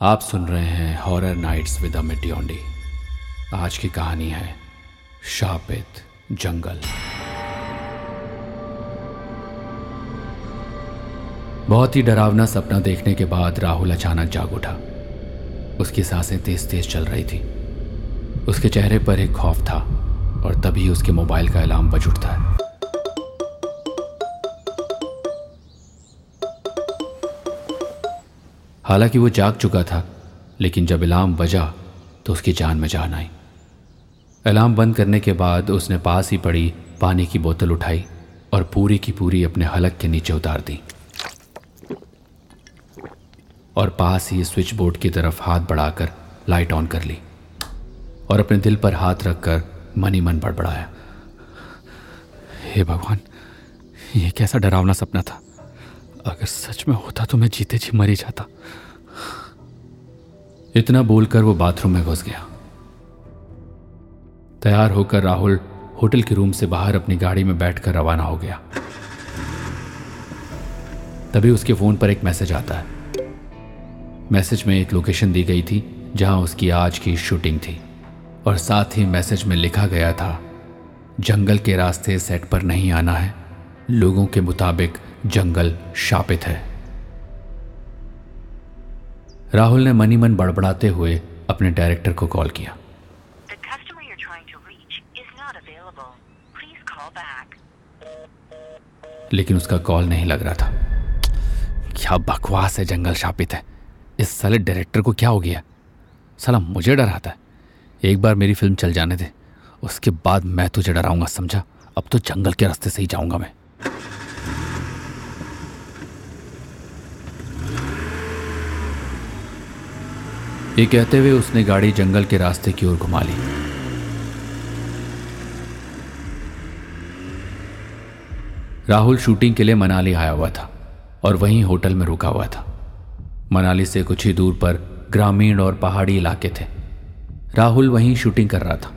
आप सुन रहे हैं horror nights with Amit Deondi आज की कहानी है शापित जंगल। बहुत ही डरावना सपना देखने के बाद राहुल अचानक जाग उठा। उसकी साँसें तेज तेज चल रही थी। उसके चेहरे पर एक खौफ था और तभी उसके मोबाइल का अलार्म बज उठता है। हालाँकि वो जाग चुका था, लेकिन जब अलार्म बजा तो उसकी जान में जान आई। अलार्म बंद करने के बाद उसने पास ही पड़ी पानी की बोतल उठाई और पूरी की पूरी अपने हलक के नीचे उतार दी। और पास ही स्विच बोर्ड की तरफ़ हाथ बढ़ाकर लाइट ऑन कर ली और अपने दिल पर हाथ रखकर मन ही मन बड़बड़ाया। हे भगवान, ये कैसा डरावना सपना था। अगर सच में होता तो मैं जीते जी मरी जाता। इतना बोलकर वो बाथरूम में घुस गया। तैयार होकर राहुल होटल के रूम से बाहर अपनी गाड़ी में बैठकर रवाना हो गया। तभी उसके फ़ोन पर एक मैसेज आता है। मैसेज में एक लोकेशन दी गई थी, जहाँ उसकी आज की शूटिंग थी। और साथ ही मैसेज में लिखा गया था, जंगल के रास्ते सेट पर नहीं आना है, लोगों के मुताबिक जंगल शापित है। राहुल ने मनी मन बड़बड़ाते हुए अपने डायरेक्टर को कॉल किया। लेकिन उसका कॉल नहीं लग रहा था। क्या बकवास है जंगल शापित है। इस साले डायरेक्टर को क्या हो गया? साला मुझे डराता है। एक बार मेरी फ़िल्म चल जाने दे। उसके बाद मैं तुझे डराऊँगा समझा? अब तो जंगल के रास्ते से ही जाऊँगा मैं। ये कहते हुए उसने गाड़ी जंगल के रास्ते की ओर घुमा ली। राहुल शूटिंग के लिए मनाली आया हुआ था और वहीं होटल में रुका हुआ था। मनाली से कुछ ही दूर पर ग्रामीण और पहाड़ी इलाके थे। राहुल वहीं शूटिंग कर रहा था,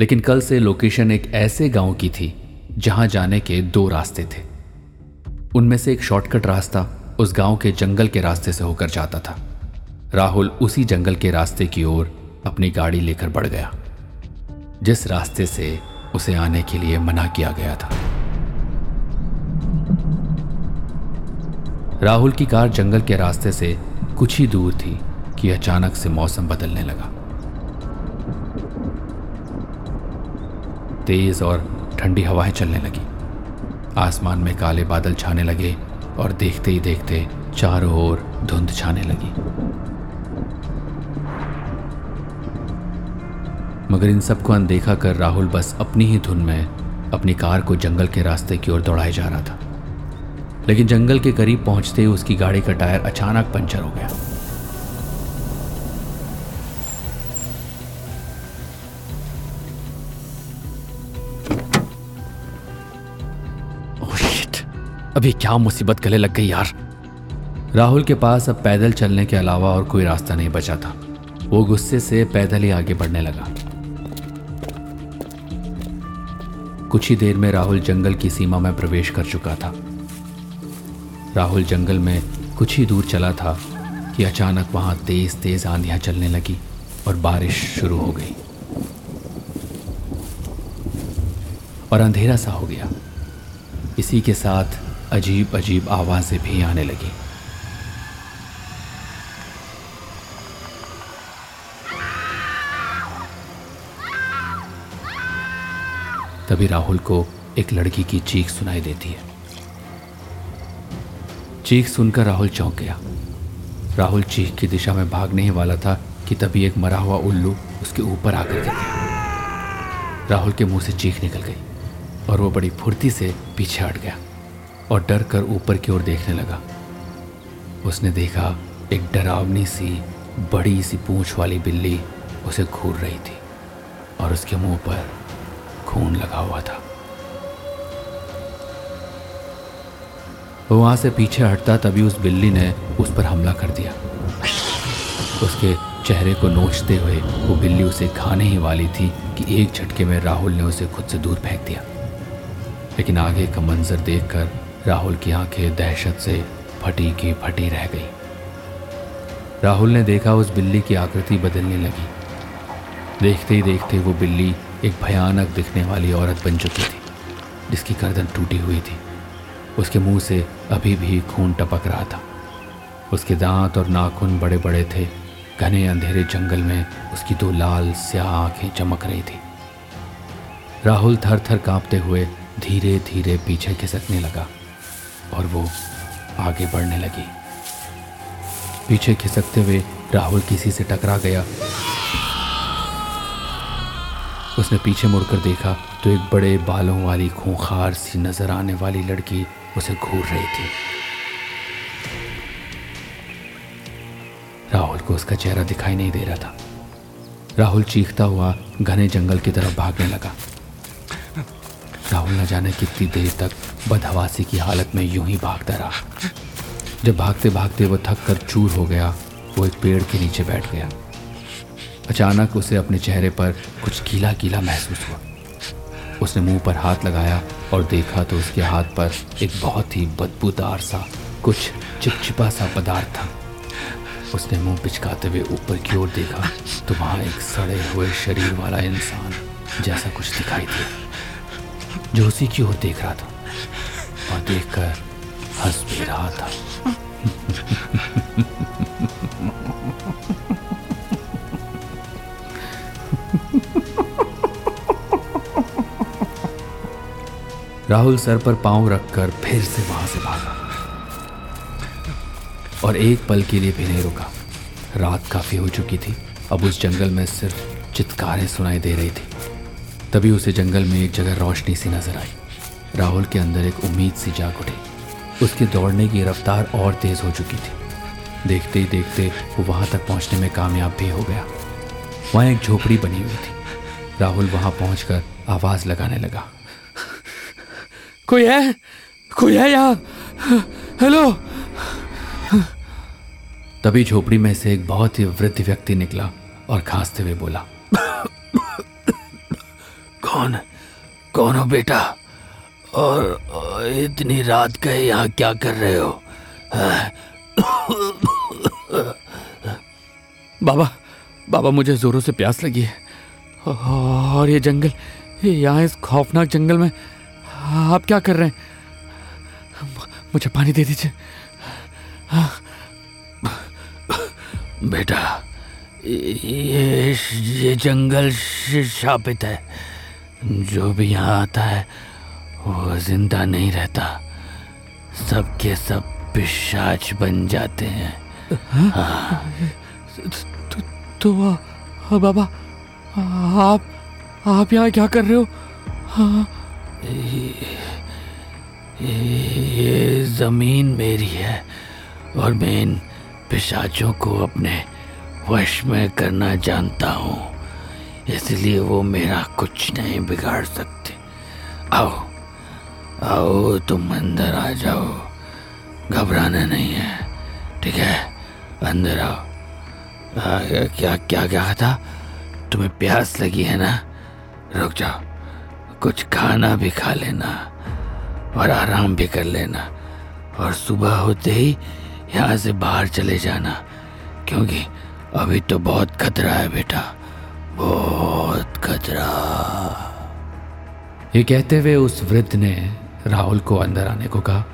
लेकिन कल से लोकेशन एक ऐसे गाँव की थी जहाँ जाने के दो रास्ते थे। उनमें से एक शॉर्टकट रास्ता उस गाँव के जंगल के रास्ते से होकर जाता था। राहुल उसी जंगल के रास्ते की ओर अपनी गाड़ी लेकर बढ़ गया, जिस रास्ते से उसे आने के लिए मना किया गया था। राहुल की कार जंगल के रास्ते से कुछ ही दूर थी कि अचानक से मौसम बदलने लगा। तेज और ठंडी हवाएँ चलने लगी। आसमान में काले बादल छाने लगे और देखते ही देखते चारों ओर धुंध छाने लगी। मगर इन सबको अनदेखा कर राहुल बस अपनी ही धुन में अपनी कार को जंगल के रास्ते की ओर दौड़ाए जा रहा था। लेकिन जंगल के करीब पहुँचते ही उसकी गाड़ी का टायर अचानक पंचर हो गया। अभी क्या मुसीबत गले लग गई यार। राहुल के पास अब पैदल चलने के अलावा और कोई रास्ता नहीं बचा था। वो गुस्से से पैदल ही आगे बढ़ने लगा। कुछ ही देर में राहुल जंगल की सीमा में प्रवेश कर चुका था। राहुल जंगल में कुछ ही दूर चला था कि अचानक वहाँ तेज तेज आंधियाँ चलने लगी और बारिश शुरू हो गई। और अंधेरा सा हो गया। इसी के साथ अजीब अजीब आवाज़ें भी आने लगी। तभी राहुल को एक लड़की की चीख सुनाई देती है। चीख सुनकर राहुल चौंक गया। राहुल चीख की दिशा में भागने ही वाला था कि तभी एक मरा हुआ उल्लू उसके ऊपर आकर गिर गया। राहुल के मुँह से चीख निकल गई और वो बड़ी फुर्ती से पीछे हट गया और डर कर ऊपर की ओर देखने लगा। उसने देखा एक डरावनी सी, बड़ी सी पूंछ वाली बिल्ली उसे घूर रही थी और उसके मुँह पर खून लगा हुआ था। वहाँ से पीछे हटता तभी उस बिल्ली ने उस पर हमला कर दिया। उसके चेहरे को नोचते हुए वो बिल्ली उसे खाने ही वाली थी कि एक झटके में राहुल ने उसे खुद से दूर फेंक दिया। लेकिन आगे का मंजर देखकर राहुल की आँखें दहशत से फटी की फटी रह गई। राहुल ने देखा उस बिल्ली की आकृति बदलने लगी। देखते ही देखते वो बिल्ली एक भयानक दिखने वाली औरत बन चुकी थी, जिसकी गर्दन टूटी हुई थी। उसके मुँह से अभी भी खून टपक रहा था। उसके दांत और नाखून बड़े बड़े थे। घने अंधेरे जंगल में उसकी दो लाल स्याह आँखें चमक रही थी। राहुल थर थर कांपते हुए धीरे धीरे पीछे खिसकने लगा और वो आगे बढ़ने लगी। पीछे खिसकते हुए राहुल किसी से टकरा गया। उसने पीछे मुड़कर देखा तो एक बड़े बालों वाली खूंखार सी नज़र आने वाली लड़की उसे घूर रही थी। राहुल को उसका चेहरा दिखाई नहीं दे रहा था। राहुल चीखता हुआ घने जंगल की तरफ़ भागने लगा। राहुल न जाने कितनी देर तक बदहवासी की हालत में यूँ ही भागता रहा। जब भागते भागते वो थक कर चूर हो गया, वो एक पेड़ के नीचे बैठ गया। अचानक उसे अपने चेहरे पर कुछ गीला गीला महसूस हुआ। उसने मुँह पर हाथ लगाया और देखा तो उसके हाथ पर एक बहुत ही बदबूदार सा, कुछ चिपचिपा सा पदार्थ था। उसने मुँह पिचकाते हुए ऊपर की ओर देखा तो वहाँ एक सड़े हुए शरीर वाला इंसान जैसा कुछ दिखाई दिया जो उसी की ओर देख रहा था और देखकर हंस भी रहा था। राहुल सर पर पाँव रखकर फिर से वहाँ से भागा। और एक पल के लिए भी नहीं रुका। रात काफ़ी हो चुकी थी। अब उस जंगल में सिर्फ़ चित्कारें सुनाई दे रही थी। तभी उसे जंगल में एक जगह रोशनी सी नज़र आई। राहुल के अंदर एक उम्मीद सी जाग उठी। उसके दौड़ने की रफ्तार और तेज हो चुकी थी। देखते ही देखते वो वहाँ तक पहुँचने में कामयाब भी हो गया। वहाँ एक झोपड़ी बनी हुई थी। राहुल वहाँ पहुंचकर आवाज़ लगाने लगा। कोई है? कोई है यहाँ? हेलो? तभी झोपड़ी में से एक बहुत ही वृद्ध व्यक्ति निकला और खांसते हुए बोला कौन? कौन हो बेटा? और इतनी रात के यहाँ क्या कर रहे हो? बाबा बाबा मुझे जोरों से प्यास लगी है। और ये जंगल यहाँ इस खौफनाक जंगल में आप क्या कर रहे हैं? मुझे पानी दे दीजिए। बेटा ये ये जंगल शापित है। जो भी यहाँ आता है वो ज़िंदा नहीं रहता। सब के सब पिशाच बन जाते हैं। हाँ। तो, तो बाबा आप आप यहाँ क्या कर रहे हो? हाँ ये, ये ज़मीन मेरी है और मैं इन पिशाचों को अपने वश में करना जानता हूँ। इसलिए वो मेरा कुछ नहीं बिगाड़ सकते। आओ आओ तुम अंदर आ जाओ। घबराना नहीं है ठीक है? अंदर आओ। आ, क्या क्या क्या था? तुम्हें प्यास लगी है ना? रुक जाओ। कुछ खाना भी खा लेना और आराम भी कर लेना और सुबह होते ही यहाँ से बाहर चले जाना, क्योंकि अभी तो बहुत खतरा है बेटा, बहुत खतरा। ये कहते हुए उस वृद्ध ने राहुल को अंदर आने को कहा,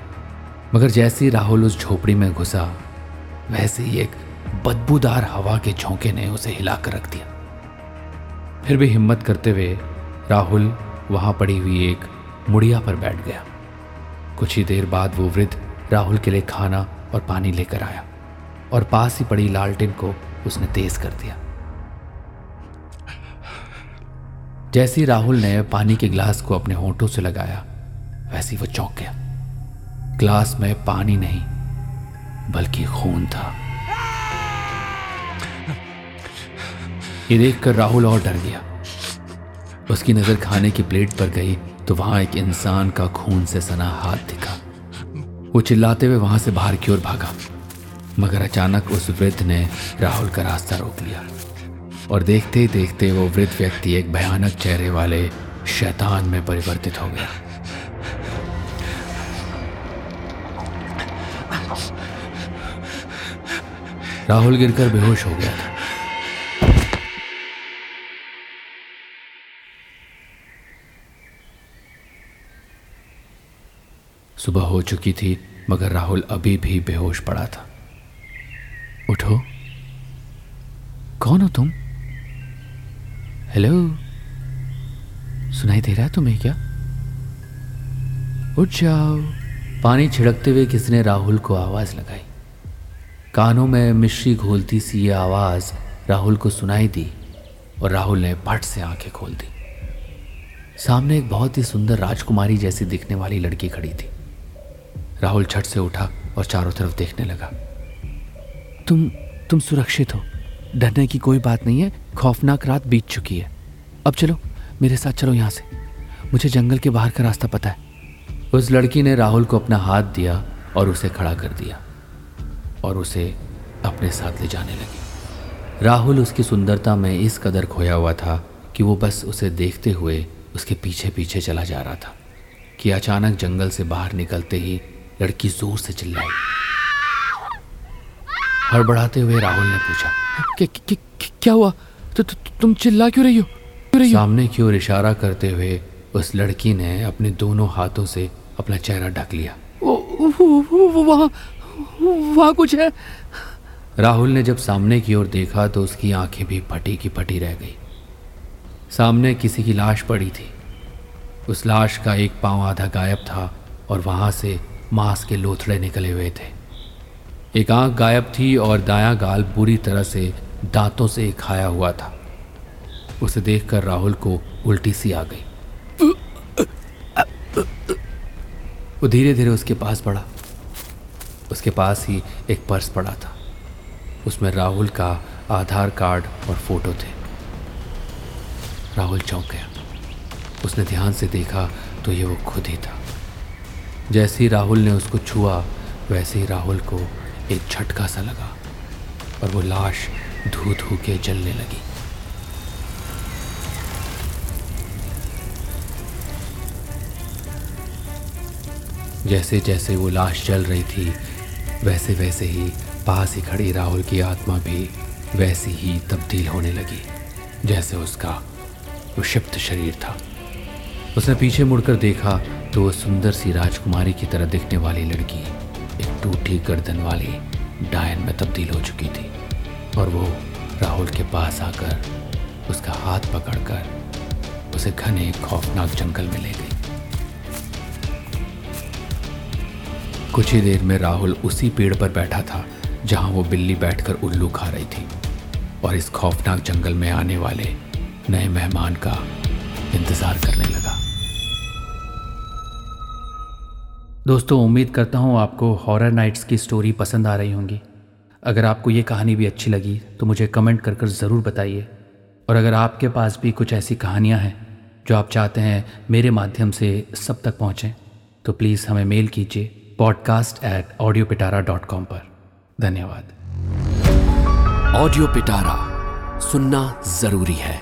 मगर जैसे ही राहुल उस झोपड़ी में घुसा, वैसे ही एक बदबूदार हवा के झोंके ने उसे हिलाकर रख दिया। फिर भी हिम्मत करते हुए राहुल वहाँ पड़ी हुई एक मुड़िया पर बैठ गया। कुछ ही देर बाद वो वृद्ध राहुल के लिए खाना और पानी लेकर आया और पास ही पड़ी लालटेन को उसने तेज कर दिया। जैसे राहुल ने पानी के गिलास को अपने होठों से लगाया, वैसे वो चौंक गया। ग्लास में पानी नहीं, बल्कि खून था। ये देखकर राहुल और डर गया। उसकी नज़र खाने की प्लेट पर गई तो वहाँ एक इंसान का खून से सना हाथ दिखा। वो चिल्लाते हुए वहाँ से बाहर की ओर भागा, मगर अचानक उस वृद्ध ने राहुल का रास्ता रोक लिया। और देखते ही देखते वो वृद्ध व्यक्ति एक भयानक चेहरे वाले शैतान में परिवर्तित हो गया। राहुल गिरकर बेहोश हो गया था। सुबह हो चुकी थी, मगर राहुल अभी भी बेहोश पड़ा था। उठो। कौन हो तुम? हेलो सुनाई दे रहा है तुम्हें क्या? उठ जाओ। पानी छिड़कते हुए किसने राहुल को आवाज़ लगाई? कानों में मिश्री घोलती सी ये आवाज़ राहुल को सुनाई दी और राहुल ने पट से आँखें खोल दी। सामने एक बहुत ही सुंदर राजकुमारी जैसी दिखने वाली लड़की खड़ी थी। राहुल छठ से उठा और चारों तरफ़ देखने लगा। तुम तुम सुरक्षित हो। डरने की कोई बात नहीं है। खौफनाक रात बीत चुकी है। अब चलो, मेरे साथ चलो यहाँ से। मुझे जंगल के बाहर का रास्ता पता है। उस लड़की ने राहुल को अपना हाथ दिया और उसे खड़ा कर दिया और उसे अपने साथ ले जाने लगी। राहुल उसकी सुंदरता में इस कदर खोया हुआ था कि वो बस उसे देखते हुए उसके पीछे पीछे चला जा रहा था कि अचानक जंगल से बाहर निकलते ही लड़की ज़ोर से चिल्लाई। हड़बड़ाते हुए राहुल ने पूछा क्या, हुआ? तु, तु, तुम चिल्ला क्यों रही हो? क्यों रही हो? सामने की ओर इशारा करते हुए उस लड़की ने अपने दोनों हाथों से अपना चेहरा ढक लिया। वहाँ वहाँ कुछ है? राहुल ने जब सामने की ओर देखा तो उसकी आँखें भी फटी की फटी रह गई। सामने किसी की लाश पड़ी थी। उस लाश का एक पाँव आधा गायब था और वहाँ से मांस के लोथड़े निकले हुए थे। एक आँख गायब थी और दाया गाल बुरी तरह से दांतों से खाया हुआ था। उसे देखकर राहुल को उल्टी सी आ गई। वो धीरे धीरे उसके पास बढ़ा उसके पास ही एक पर्स पड़ा था। उसमें राहुल का आधार कार्ड और फ़ोटो थे। राहुल चौंक गया। उसने ध्यान से देखा तो ये वो खुद ही था। जैसे ही राहुल ने उसको छुआ, वैसे ही राहुल को एक झटका सा लगा और वो लाश धू धू के जलने लगी। जैसे जैसे वो लाश जल रही थी, वैसे वैसे ही पास ही खड़ी राहुल की आत्मा भी वैसी ही तब्दील होने लगी, जैसे उसका वो क्षिप्त शरीर था। उसने पीछे मुड़कर देखा तो वह सुंदर सी राजकुमारी की तरह दिखने वाली लड़की, एक टूटी गर्दन वाली डायन में तब्दील हो चुकी थी और वो राहुल के पास आकर उसका हाथ पकड़कर उसे घने खौफनाक जंगल में ले गई। कुछ ही देर में राहुल उसी पेड़ पर बैठा था जहाँ वो बिल्ली बैठकर उल्लू खा रही थी और इस खौफनाक जंगल में आने वाले नए मेहमान का इंतज़ार करने लगा। दोस्तों, उम्मीद करता हूँ आपको हॉरर नाइट्स की स्टोरी पसंद आ रही होंगी। अगर आपको ये कहानी भी अच्छी लगी तो मुझे कमेंट कर कर ज़रूर बताइए। और अगर आपके पास भी कुछ ऐसी कहानियाँ हैं, जो आप चाहते हैं मेरे माध्यम से सब तक पहुँचें तो प्लीज़ हमें मेल कीजिए podcast at audio Pitara dot com पर। धन्यवाद। ऑडियो पिटारा सुनना ज़रूरी है।